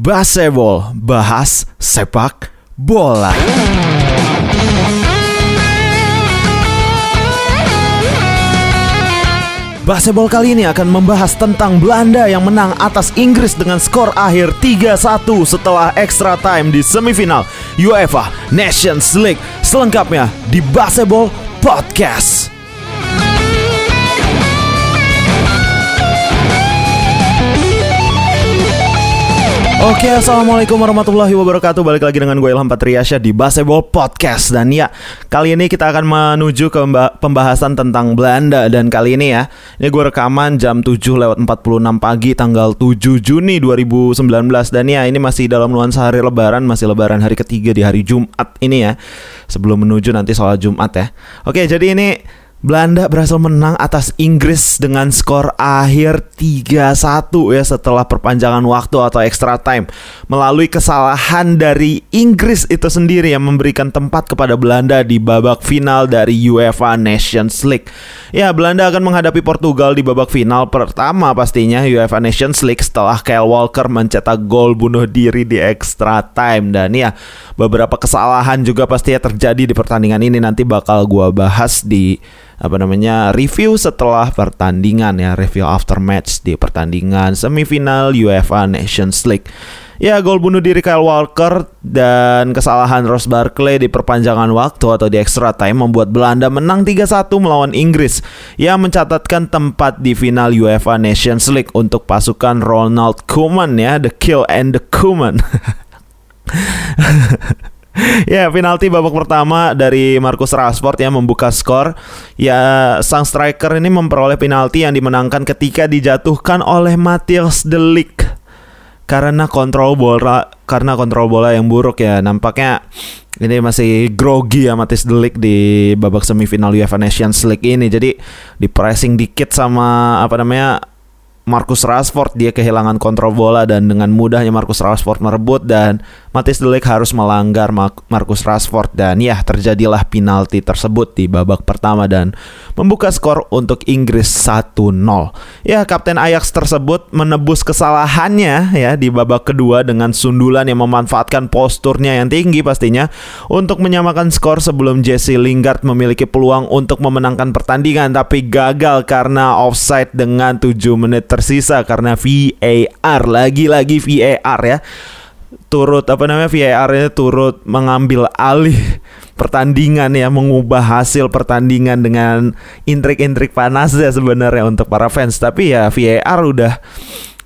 Baseball, bahas sepak bola. Baseball kali ini akan membahas tentang Belanda yang menang atas Inggris dengan skor akhir 3-1 setelah extra time di semifinal UEFA Nations League. Selengkapnya di Baseball Podcast. Oke, assalamualaikum warahmatullahi wabarakatuh. Balik lagi dengan gue Ilham Patriasya di Baseball Podcast dan ya kali ini kita akan menuju ke pembahasan tentang Belanda dan kali ini ya ini gue rekaman jam 7 lewat 46 pagi tanggal 7 Juni 2019 dan ya ini masih dalam nuansa hari Lebaran masih Lebaran hari ketiga di hari Jumat ini ya sebelum menuju nanti sholat Jumat ya. Oke, jadi ini Belanda berhasil menang atas Inggris dengan skor akhir 3-1 ya setelah perpanjangan waktu atau extra time. Melalui kesalahan dari Inggris itu sendiri yang memberikan tempat kepada Belanda di babak final dari UEFA Nations League. Ya, Belanda akan menghadapi Portugal di babak final pertama pastinya UEFA Nations League setelah Kyle Walker mencetak gol bunuh diri di extra time. Dan ya beberapa kesalahan juga pastinya terjadi di pertandingan ini. Nanti bakal gua bahas di apa namanya review setelah pertandingan ya review after match di pertandingan semifinal UEFA Nations League. Ya, gol bunuh diri Kyle Walker dan kesalahan Ross Barkley di perpanjangan waktu atau di extra time membuat Belanda menang 3-1 melawan Inggris yang mencatatkan tempat di final UEFA Nations League untuk pasukan Ronald Koeman ya, the kill and the Koeman. ya penalti babak pertama dari Marcus Rashford yang membuka skor. Ya sang striker ini memperoleh penalti yang dimenangkan ketika dijatuhkan oleh Matthias De Ligt. Karena kontrol bola karena kontrol bola yang buruk ya. Nampaknya ini masih grogi ya Matis Delik di babak semifinal UEFA Nations League ini. Jadi di pressing dikit sama apa namanya Marcus Rashford dia kehilangan kontrol bola dan dengan mudahnya Marcus Rashford merebut dan Matis Delik harus melanggar Marcus Rashford dan ya terjadilah penalti tersebut di babak pertama dan membuka skor untuk Inggris 1-0. Ya kapten Ajax tersebut menebus kesalahannya ya di babak kedua dengan sundulan yang memanfaatkan posturnya yang tinggi pastinya untuk menyamakan skor sebelum Jesse Lingard memiliki peluang untuk memenangkan pertandingan tapi gagal karena offside dengan 7 menit tersisa karena VAR lagi-lagi VAR ya. Turut apa namanya VAR ini turut mengambil alih pertandingan ya mengubah hasil pertandingan dengan intrik-intrik panas ya sebenarnya untuk para fans. Tapi ya VAR udah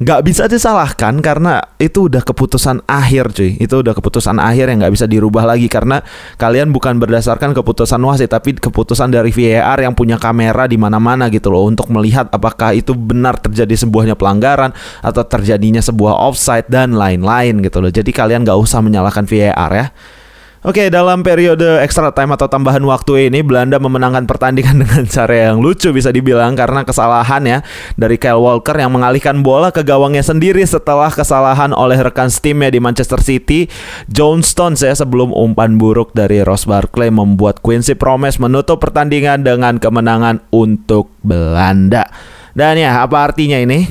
nggak bisa disalahkan karena itu udah keputusan akhir cuy. Itu udah keputusan akhir yang nggak bisa dirubah lagi karena kalian bukan berdasarkan keputusan wasit tapi keputusan dari VAR yang punya kamera di mana-mana gitu loh. Untuk melihat apakah itu benar terjadi sebuahnya pelanggaran atau terjadinya sebuah offside dan lain-lain gitu loh. Jadi kalian nggak usah menyalahkan VAR ya Oke, dalam periode extra time atau tambahan waktu ini Belanda memenangkan pertandingan dengan cara yang lucu bisa dibilang karena kesalahan ya dari Kyle Walker yang mengalihkan bola ke gawangnya sendiri setelah kesalahan oleh rekan timnya di Manchester City, John Stones ya sebelum umpan buruk dari Ross Barkley membuat Quincy Promes menutup pertandingan dengan kemenangan untuk Belanda. Dan ya, apa artinya ini?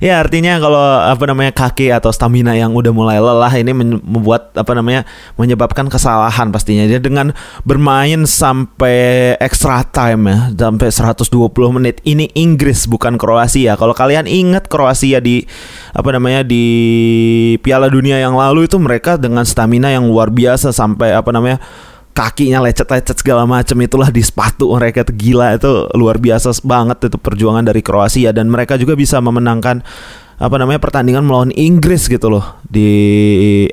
Ya artinya kalau apa namanya kaki atau stamina yang udah mulai lelah ini membuat apa namanya menyebabkan kesalahan pastinya. Dia dengan bermain sampai extra time ya sampai 120 menit. Ini Inggris bukan Kroasia. Kalau kalian ingat Kroasia di apa namanya di Piala Dunia yang lalu itu mereka dengan stamina yang luar biasa sampai apa namanya kakinya lecet-lecet segala macam itulah di sepatu mereka itu gila itu luar biasa banget itu perjuangan dari Kroasia. Dan mereka juga bisa memenangkan apa namanya pertandingan melawan Inggris gitu loh di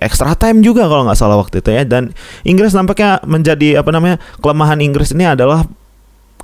extra time juga kalau nggak salah waktu itu ya. Dan Inggris nampaknya menjadi apa namanya kelemahan Inggris ini adalah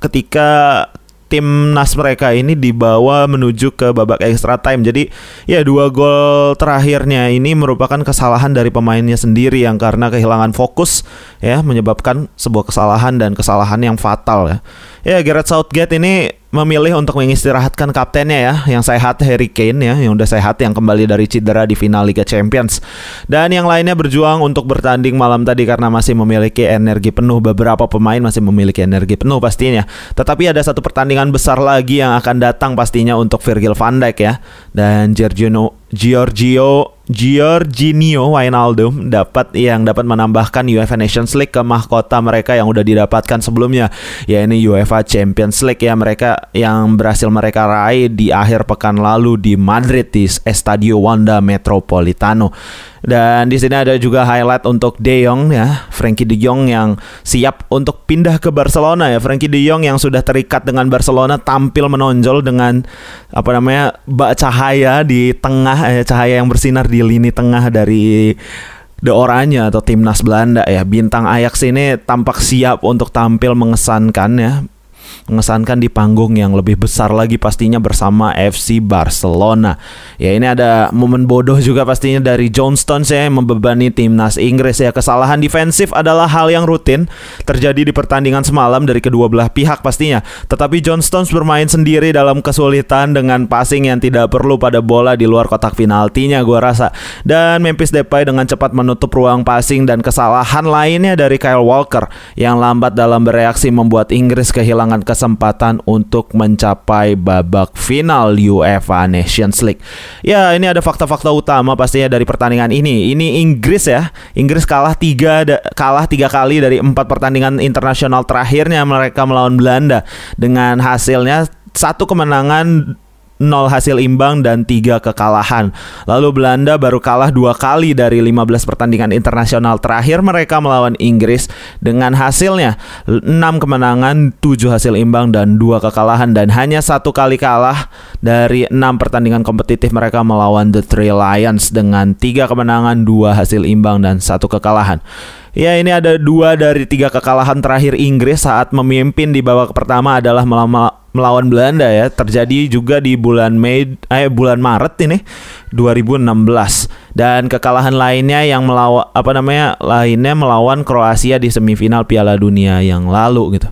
ketika timnas mereka ini dibawa menuju ke babak extra time. Jadi ya dua gol terakhirnya ini merupakan kesalahan dari pemainnya sendiri yang karena kehilangan fokus ya menyebabkan sebuah kesalahan dan kesalahan yang fatal ya. Ya Gareth Southgate ini memilih untuk mengistirahatkan kaptennya ya yang sehat Harry Kane ya yang udah sehat yang kembali dari cedera di final Liga Champions. Dan yang lainnya berjuang untuk bertanding malam tadi karena masih memiliki energi penuh. Beberapa pemain masih memiliki energi penuh pastinya. Tetapi ada satu pertandingan besar lagi yang akan datang pastinya untuk Virgil van Dijk ya. Dan Giorgio Giorgio Giorginio Wijnaldum dapat yang dapat menambahkan UEFA Nations League ke mahkota mereka yang udah didapatkan sebelumnya ya ini UEFA Champions League ya mereka yang berhasil mereka raih di akhir pekan lalu di Madrid di Estadio Wanda Metropolitano dan di sini ada juga highlight untuk De Jong ya, Frankie De Jong yang siap untuk pindah ke Barcelona ya. Frankie De Jong yang sudah terikat dengan Barcelona tampil menonjol dengan apa namanya bak cahaya di tengah eh, cahaya yang bersinar di lini tengah dari The Oranje atau timnas Belanda ya. Bintang Ajax ini tampak siap untuk tampil mengesankan ya mengesankan di panggung yang lebih besar lagi pastinya bersama FC Barcelona. Ya ini ada momen bodoh juga pastinya dari John Stones ya yang membebani timnas Inggris ya. Kesalahan defensif adalah hal yang rutin terjadi di pertandingan semalam dari kedua belah pihak pastinya. Tetapi John Stones bermain sendiri dalam kesulitan dengan passing yang tidak perlu pada bola di luar kotak penaltinya gua rasa. Dan Memphis Depay dengan cepat menutup ruang passing dan kesalahan lainnya dari Kyle Walker yang lambat dalam bereaksi membuat Inggris kehilangan kesempatan untuk mencapai babak final UEFA Nations League. Ya, ini ada fakta-fakta utama pastinya dari pertandingan ini. Ini Inggris ya. Inggris kalah tiga kalah tiga kali dari empat pertandingan internasional terakhirnya mereka melawan Belanda dengan hasilnya satu kemenangan 0 hasil imbang dan 3 kekalahan. Lalu Belanda baru kalah dua kali dari 15 pertandingan internasional terakhir mereka melawan Inggris dengan hasilnya 6 kemenangan, 7 hasil imbang dan 2 kekalahan dan hanya satu kali kalah dari 6 pertandingan kompetitif mereka melawan The Three Lions dengan 3 kemenangan, 2 hasil imbang dan 1 kekalahan. Ya ini ada dua dari tiga kekalahan terakhir Inggris saat memimpin di babak pertama adalah melawan Belanda ya. Terjadi juga di bulan Mei eh bulan Maret ini 2016 dan kekalahan lainnya yang melawan apa namanya lainnya melawan Kroasia di semifinal Piala Dunia yang lalu gitu.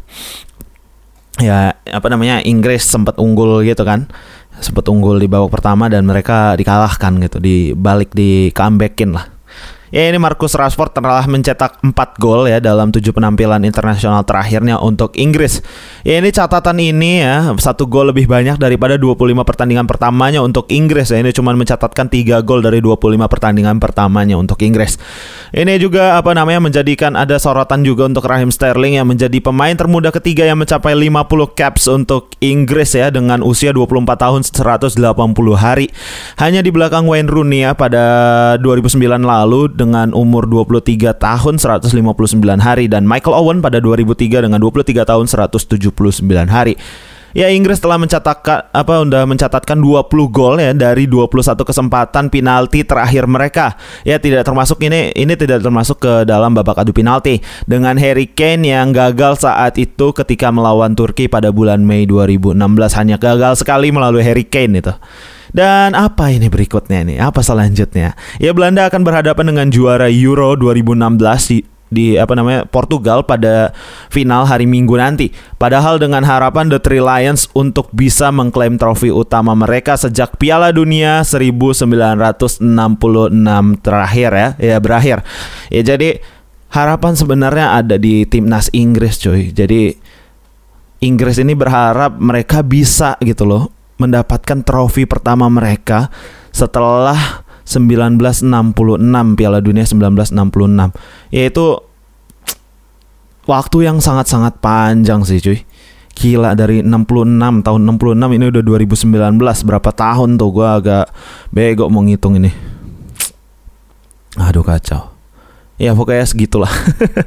Ya apa namanya Inggris sempat unggul gitu kan sempat unggul di babak pertama dan mereka dikalahkan gitu di balik di comebackin lah Ya ini Marcus Rashford telah mencetak 4 gol ya dalam 7 penampilan internasional terakhirnya untuk Inggris. Ya ini catatan ini ya, satu gol lebih banyak daripada 25 pertandingan pertamanya untuk Inggris ya. Ini cuma mencatatkan 3 gol dari 25 pertandingan pertamanya untuk Inggris. Ini juga apa namanya menjadikan ada sorotan juga untuk Raheem Sterling yang menjadi pemain termuda ketiga yang mencapai 50 caps untuk Inggris ya dengan usia 24 tahun 180 hari. Hanya di belakang Wayne Rooney ya pada 2009 lalu dengan umur 23 tahun 159 hari dan Michael Owen pada 2003 dengan 23 tahun 179 hari. Ya Inggris telah mencatatkan apa udah mencatatkan 20 gol ya dari 21 kesempatan penalti terakhir mereka. Ya tidak termasuk ini ini tidak termasuk ke dalam babak adu penalti dengan Harry Kane yang gagal saat itu ketika melawan Turki pada bulan Mei 2016 hanya gagal sekali melalui Harry Kane itu. Dan apa ini berikutnya nih? Apa selanjutnya? Ya Belanda akan berhadapan dengan juara Euro 2016 di di apa namanya Portugal pada final hari Minggu nanti. Padahal dengan harapan The Three Lions untuk bisa mengklaim trofi utama mereka sejak Piala Dunia 1966 terakhir ya, ya berakhir. Ya jadi harapan sebenarnya ada di timnas Inggris cuy. Jadi Inggris ini berharap mereka bisa gitu loh mendapatkan trofi pertama mereka setelah 1966 Piala Dunia 1966 yaitu waktu yang sangat-sangat panjang sih cuy. Gila dari 66 tahun 66 ini udah 2019 berapa tahun tuh? Gue agak bego mau ngitung ini. Aduh kacau ya pokoknya segitulah.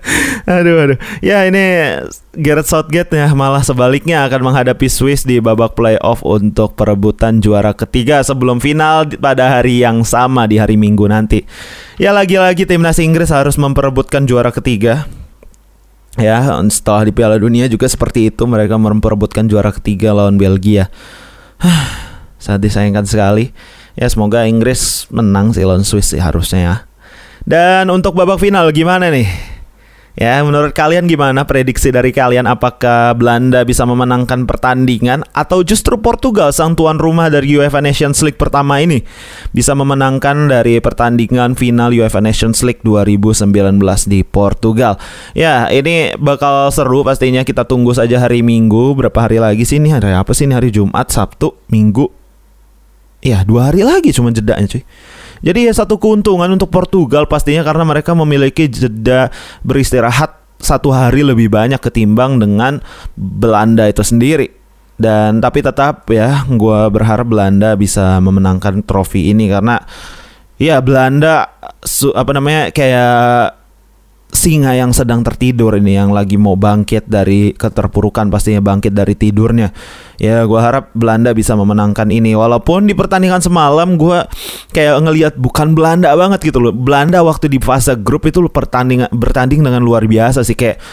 Aduh aduh. Ya ini Gareth Southgate ya malah sebaliknya akan menghadapi Swiss di babak playoff untuk perebutan juara ketiga sebelum final pada hari yang sama di hari Minggu nanti. Ya lagi-lagi timnas Inggris harus memperebutkan juara ketiga. Ya setelah di Piala Dunia juga seperti itu mereka memperebutkan juara ketiga lawan Belgia. Sangat disayangkan sekali. Ya semoga Inggris menang sih lawan Swiss sih harusnya ya dan untuk babak final gimana nih? Ya, menurut kalian gimana prediksi dari kalian? Apakah Belanda bisa memenangkan pertandingan atau justru Portugal sang tuan rumah dari UEFA Nations League pertama ini bisa memenangkan dari pertandingan final UEFA Nations League 2019 di Portugal? Ya, ini bakal seru pastinya kita tunggu saja hari Minggu. Berapa hari lagi sih ini? Hari apa sih ini? Hari Jumat, Sabtu, Minggu. Ya, dua hari lagi cuma jedanya cuy. Jadi ya satu keuntungan untuk Portugal pastinya karena mereka memiliki jeda beristirahat satu hari lebih banyak ketimbang dengan Belanda itu sendiri. Dan tapi tetap ya, gue berharap Belanda bisa memenangkan trofi ini karena ya Belanda su, apa namanya kayak singa yang sedang tertidur ini yang lagi mau bangkit dari keterpurukan pastinya bangkit dari tidurnya. Ya gue harap Belanda bisa memenangkan ini. Walaupun di pertandingan semalam gue kayak ngelihat bukan Belanda banget gitu loh. Belanda waktu di fase grup itu pertanding bertanding dengan luar biasa sih. Kayak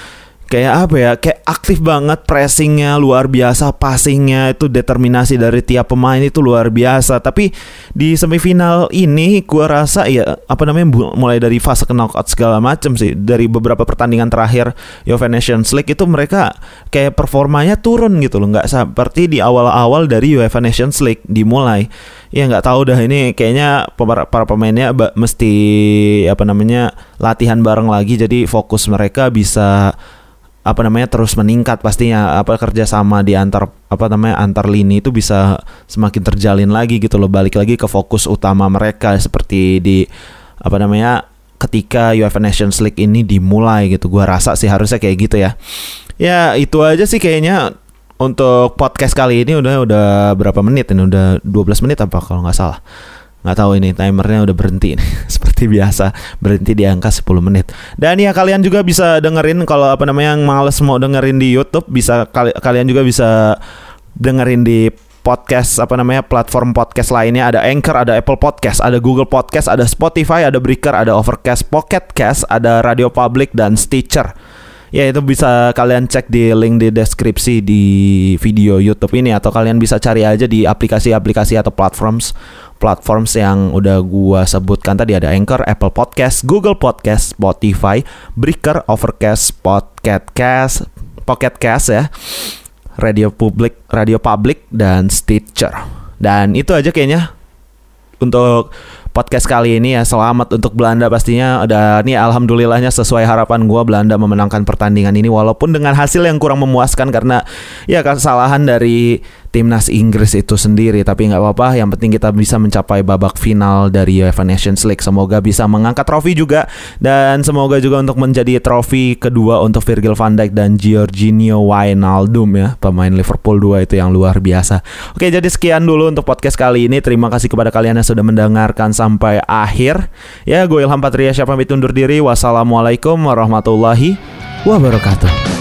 kayak apa ya kayak aktif banget pressingnya luar biasa passingnya itu determinasi dari tiap pemain itu luar biasa. Tapi di semifinal ini gua rasa ya apa namanya mulai dari fase knockout segala macam sih. Dari beberapa pertandingan terakhir UEFA Nations League itu mereka kayak performanya turun gitu loh. Nggak seperti di awal-awal dari UEFA Nations League dimulai. Ya nggak tahu dah ini kayaknya para, para pemainnya mesti apa namanya latihan bareng lagi. Jadi fokus mereka bisa apa namanya terus meningkat pastinya apa kerjasama di antar apa namanya antar lini itu bisa semakin terjalin lagi gitu loh. Balik lagi ke fokus utama mereka seperti di apa namanya ketika UEFA Nations League ini dimulai gitu. Gua rasa sih harusnya kayak gitu ya. Ya itu aja sih kayaknya untuk podcast kali ini. Udah udah berapa menit ini? Udah 12 menit apa kalau nggak salah nggak tahu ini timernya udah berhenti nih seperti biasa berhenti di angka 10 menit. Dan ya kalian juga bisa dengerin kalau apa namanya yang males mau dengerin di YouTube bisa kali, kalian juga bisa dengerin di podcast apa namanya platform podcast lainnya. Ada Anchor, ada Apple Podcast, ada Google Podcast, ada Spotify, ada Breaker, ada Overcast, Pocket Cast, ada Radio Public dan Stitcher. Ya itu bisa kalian cek di link di deskripsi di video YouTube ini atau kalian bisa cari aja di aplikasi-aplikasi atau platforms platforms yang udah gua sebutkan tadi ada Anchor, Apple Podcast, Google Podcast, Spotify, Breaker, Overcast, Pocket Cast, Pocket Cast ya. Radio Public, Radio Public dan Stitcher. Dan itu aja kayaknya untuk podcast kali ini ya. Selamat untuk Belanda pastinya. Ada nih alhamdulillahnya sesuai harapan gua Belanda memenangkan pertandingan ini. Walaupun dengan hasil yang kurang memuaskan karena ya kesalahan dari timnas Inggris itu sendiri. Tapi nggak apa-apa yang penting kita bisa mencapai babak final dari UEFA Nations League. Semoga bisa mengangkat trofi juga. Dan semoga juga untuk menjadi trofi kedua untuk Virgil van Dijk dan Giorginio Wijnaldum ya. Pemain Liverpool 2 itu yang luar biasa. Oke jadi sekian dulu untuk podcast kali ini. Terima kasih kepada kalian yang sudah mendengarkan sampai akhir. Ya gue Ilham Patria siapa pamit undur diri? Wassalamualaikum warahmatullahi wabarakatuh